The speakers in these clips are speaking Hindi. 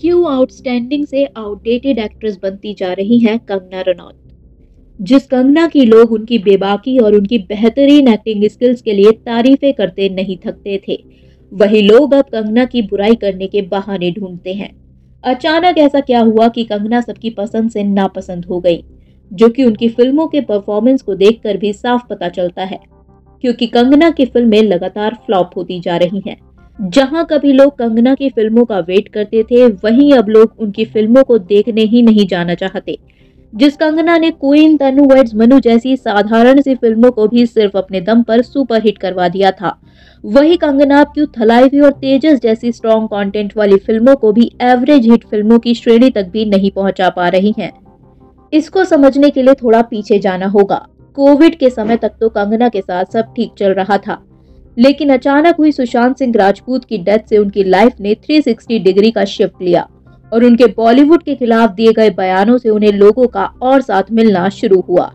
क्यों आउटस्टैंडिंग से आउटडेटेड एक्ट्रेस बनती जा रही हैं कंगना रनौत? जिस कंगना की लोग उनकी बेबाकी और उनकी बेहतरीन एक्टिंग स्किल्स के लिए तारीफें करते नहीं थकते थे, वही लोग अब कंगना की बुराई करने के बहाने ढूंढते हैं। अचानक ऐसा क्या हुआ कि कंगना सबकी पसंद से नापसंद हो गई, जो कि उनकी फ़िल्मों के परफॉर्मेंस को देखकर भी साफ़ पता चलता है, क्योंकि कंगना की फ़िल्में लगातार फ्लॉप होती जा रही हैं। जहाँ कभी लोग कंगना की फ़िल्मों का वेट करते थे, वहीं अब लोग उनकी फ़िल्मों को देखने ही नहीं जाना चाहते। जिस कंगना ने क्वीन तनु वेड्स मनु जैसी साधारण सी फ़िल्मों को भी सिर्फ़ अपने दम पर सुपर हिट करवा दिया था। वही कंगना अब क्यों और तेजस जैसी स्ट्रॉन्ग कंटेंट वाली फ़िल्मों को भी एवरेज हिट फ़िल्मों की श्रेणी तक भी नहीं पहुँचा पा रही हैं। इसको समझने के लिए थोड़ा पीछे जाना होगा। कोविड के समय तक तो कंगना के साथ सब ठीक चल रहा था। लेकिन अचानक हुई सुशांत सिंह राजपूत की डेथ से उनकी लाइफ ने 360 डिग्री का शिफ्ट लिया और उनके बॉलीवुड के खिलाफ दिए गए बयानों से उन्हें लोगों का और साथ मिलना शुरू हुआ,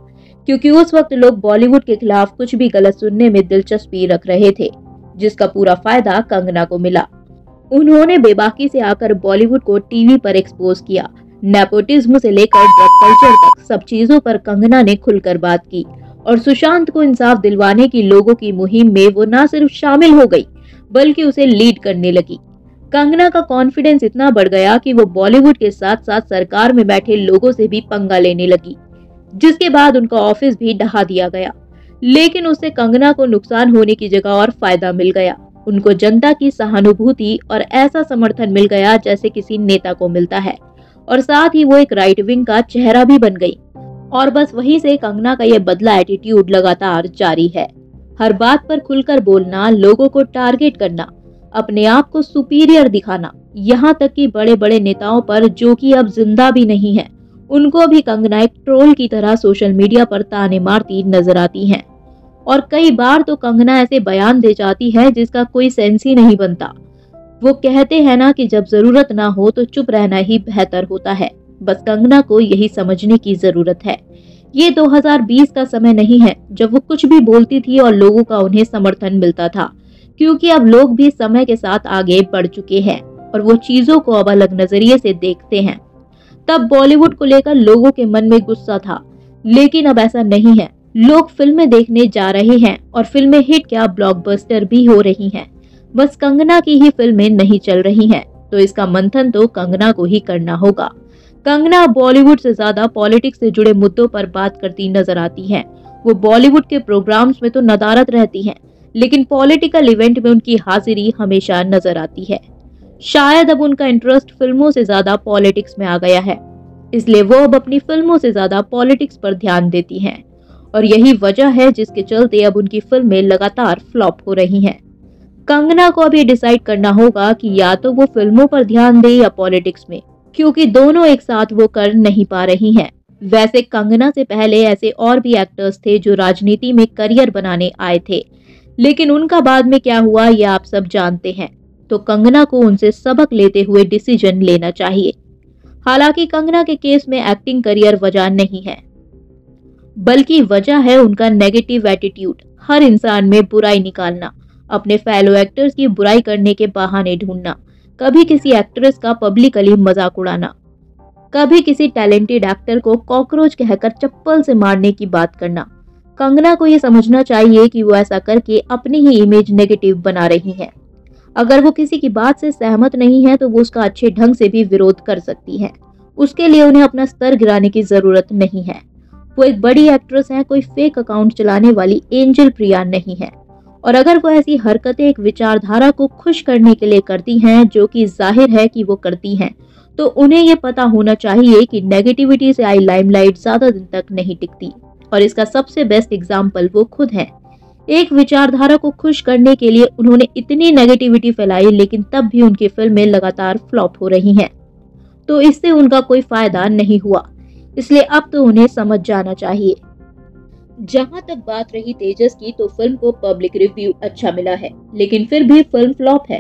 क्योंकि उस वक्त लोग बॉलीवुड के खिलाफ कुछ भी गलत सुनने में दिलचस्पी रख रहे थे, जिसका पूरा फ़ायदा कंगना को मिला। उन्होंने बेबाकी से आकर बॉलीवुड को टीवी पर एक्सपोज किया। नेपोटिज्म से लेकर ड्रग कल्चर तक, सब चीज़ों पर कंगना ने खुलकर बात की और सुशांत को इंसाफ दिलवाने की लोगों की मुहिम में वो न सिर्फ़ शामिल हो गई, बल्कि उसे लीड करने लगी। कंगना का कॉन्फिडेंस इतना बढ़ गया कि वो बॉलीवुड के साथ साथ सरकार में बैठे लोगों से भी पंगा लेने लगी, जिसके बाद उनका ऑफ़िस भी ढहा दिया गया। लेकिन उससे कंगना को नुकसान होने की जगह और फ़ायदा मिल गया। उनको जनता की सहानुभूति और ऐसा समर्थन मिल गया जैसे किसी नेता को मिलता है। और साथ ही वो एक राइट विंग का चेहरा भी बन गई। और बस वहीं से कंगना का यह बदला एटीट्यूड लगातार जारी है। हर बात पर खुलकर बोलना, लोगों को टारगेट करना, अपने आप को सुपीरियर दिखाना, यहाँ तक कि बड़े बड़े नेताओं पर जो कि अब ज़िंदा भी नहीं है, उनको भी कंगना एक ट्रोल की तरह सोशल मीडिया पर ताने मारती नज़र आती हैं। और कई बार तो कंगना ऐसे बयान दे जाती है जिसका कोई सेंस ही नहीं बनता। वो कहते हैं ना कि जब ज़रूरत ना हो तो चुप रहना ही बेहतर होता है। बस कंगना को यही समझने की ज़रूरत है। ये 2020 का समय नहीं है जब वो कुछ भी बोलती थी और लोगों का उन्हें समर्थन मिलता था क्योंकि अब लोग भी समय के साथ आगे बढ़ चुके हैं और वो चीज़ों को अब अलग नज़रिए से देखते हैं। तब बॉलीवुड को लेकर लोगों के मन में गुस्सा था लेकिन अब ऐसा नहीं है। लोग फ़िल्में देखने जा रहे हैं और फ़िल्में हिट क्या ब्लॉकबस्टर भी हो रही हैं। बस कंगना की ही फ़िल्में नहीं चल रही हैं, तो इसका मंथन तो कंगना को ही करना होगा। कंगना बॉलीवुड से ज़्यादा पॉलिटिक्स से जुड़े मुद्दों पर बात करती नज़र आती हैं। वो बॉलीवुड के प्रोग्राम्स में तो नदारत रहती हैं, लेकिन पॉलिटिकल इवेंट में उनकी हाजिरी हमेशा नज़र आती है। शायद अब उनका इंटरेस्ट फ़िल्मों से ज़्यादा पॉलिटिक्स में आ गया है इसलिए वो अब अपनी फ़िल्मों से ज़्यादा पॉलिटिक्स पर ध्यान देती हैं। और यही वजह है जिसके चलते अब उनकी फ़िल्में लगातार फ्लॉप हो रही हैं। कंगना को अब ये डिसाइड करना होगा कि या तो वो फ़िल्मों पर ध्यान दे या पॉलिटिक्स में। क्योंकि दोनों एक साथ वो कर नहीं पा रही हैं। वैसे कंगना से पहले ऐसे और भी एक्टर्स थे जो राजनीति में करियर बनाने आए थे। लेकिन उनका बाद में क्या हुआ, ये आप सब जानते हैं। तो कंगना को उनसे सबक लेते हुए डिसीज़न लेना चाहिए। हालाँकि कंगना के केस में एक्टिंग करियर वजह नहीं है। बल्कि वजह है उनका नेगेटिव एटीट्यूड हर इंसान में बुराई निकालना, अपने फेलो एक्टर्स की बुराई करने के बहाने ढूंढना। कभी किसी एक्ट्रेस का पब्लिकली मज़ाक उड़ाना, कभी किसी टैलेंटेड एक्टर को कॉकरोच कहकर चप्पल से मारने की बात करना। कंगना को यह समझना चाहिए कि वो ऐसा करके अपनी ही इमेज नेगेटिव बना रही है। अगर वो किसी की बात से सहमत नहीं है तो वो उसका अच्छे ढंग से भी विरोध कर सकती है। उसके लिए उन्हें अपना स्तर गिराने की ज़रूरत नहीं है। वो एक बड़ी एक्ट्रेस है, कोई फेक अकाउंट चलाने वाली एंजल प्रिया नहीं है। और अगर वो ऐसी हरकतें एक विचारधारा को खुश करने के लिए करती हैं, जो कि ज़ाहिर है कि वो करती हैं तो उन्हें ये पता होना चाहिए कि नेगेटिविटी से आई लाइमलाइट ज़्यादा दिन तक नहीं टिकती। और इसका सबसे बेस्ट एग्ज़ाम्पल वो खुद है। एक विचारधारा को खुश करने के लिए उन्होंने इतनी नेगेटिविटी फैलाई, लेकिन तब भी उनकी फ़िल्में लगातार फ्लॉप हो रही हैं। तो इससे उनका कोई फ़ायदा नहीं हुआ। इसलिए अब तो उन्हें समझ जाना चाहिए। जहाँ तक बात रही तेजस की तो फ़िल्म को पब्लिक रिव्यू अच्छा मिला है, लेकिन फिर भी फ़िल्म फ्लॉप है।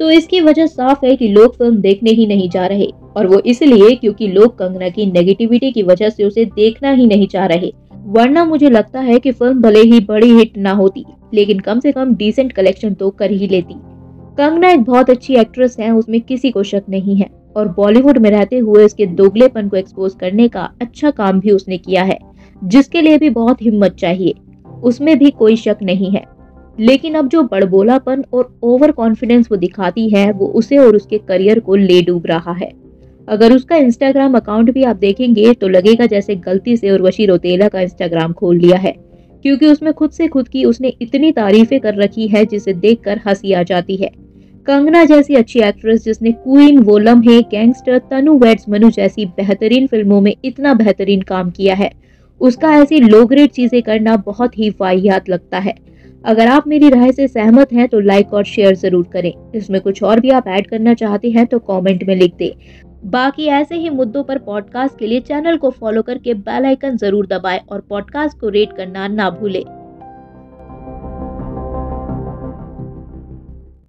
तो इसकी वजह साफ़ है कि लोग फ़िल्म देखने ही नहीं जा रहे, और वो इसलिए क्योंकि लोग कंगना की नेगेटिविटी की वजह से उसे देखना ही नहीं चाह रहे। वरना मुझे लगता है कि फ़िल्म भले ही बड़ी हिट ना होती, लेकिन कम से कम डिसेंट कलेक्शन तो कर ही लेती। कंगना एक बहुत अच्छी एक्ट्रेस है, उसमें किसी को शक नहीं है, और बॉलीवुड में रहते हुए उसके दोगलेपन को एक्सपोज करने का अच्छा काम भी उसने किया है। जिसके लिए भी बहुत हिम्मत चाहिए, उसमें भी कोई शक नहीं है। लेकिन अब जो बड़बोलापन और ओवर कॉन्फिडेंस वो दिखाती है, वो उसे और उसके करियर को ले डूब रहा है। अगर उसका इंस्टाग्राम अकाउंट भी आप देखेंगे तो लगेगा जैसे गलती से उर्वशी रोतेला का इंस्टाग्राम खोल लिया है। क्योंकि उसमें खुद से खुद की उसने इतनी तारीफें कर रखी है, जिसे देखकर हँसी आ जाती है। कंगना जैसी अच्छी एक्ट्रेस जिसने क्वीन वो लम्हे गैंगस्टर तनु वेड्स मनु जैसी बेहतरीन फ़िल्मों में इतना बेहतरीन काम किया है उसका ऐसी लो ग्रेड चीज़ें करना बहुत ही वाहियात लगता है। अगर आप मेरी राय से सहमत हैं तो लाइक और शेयर ज़रूर करें। इसमें कुछ और भी आप ऐड करना चाहते हैं तो कमेंट में लिख दें। बाकी ऐसे ही मुद्दों पर पॉडकास्ट के लिए चैनल को फॉलो करके बेल आइकन ज़रूर दबाएँ और पॉडकास्ट को रेट करना ना भूलें।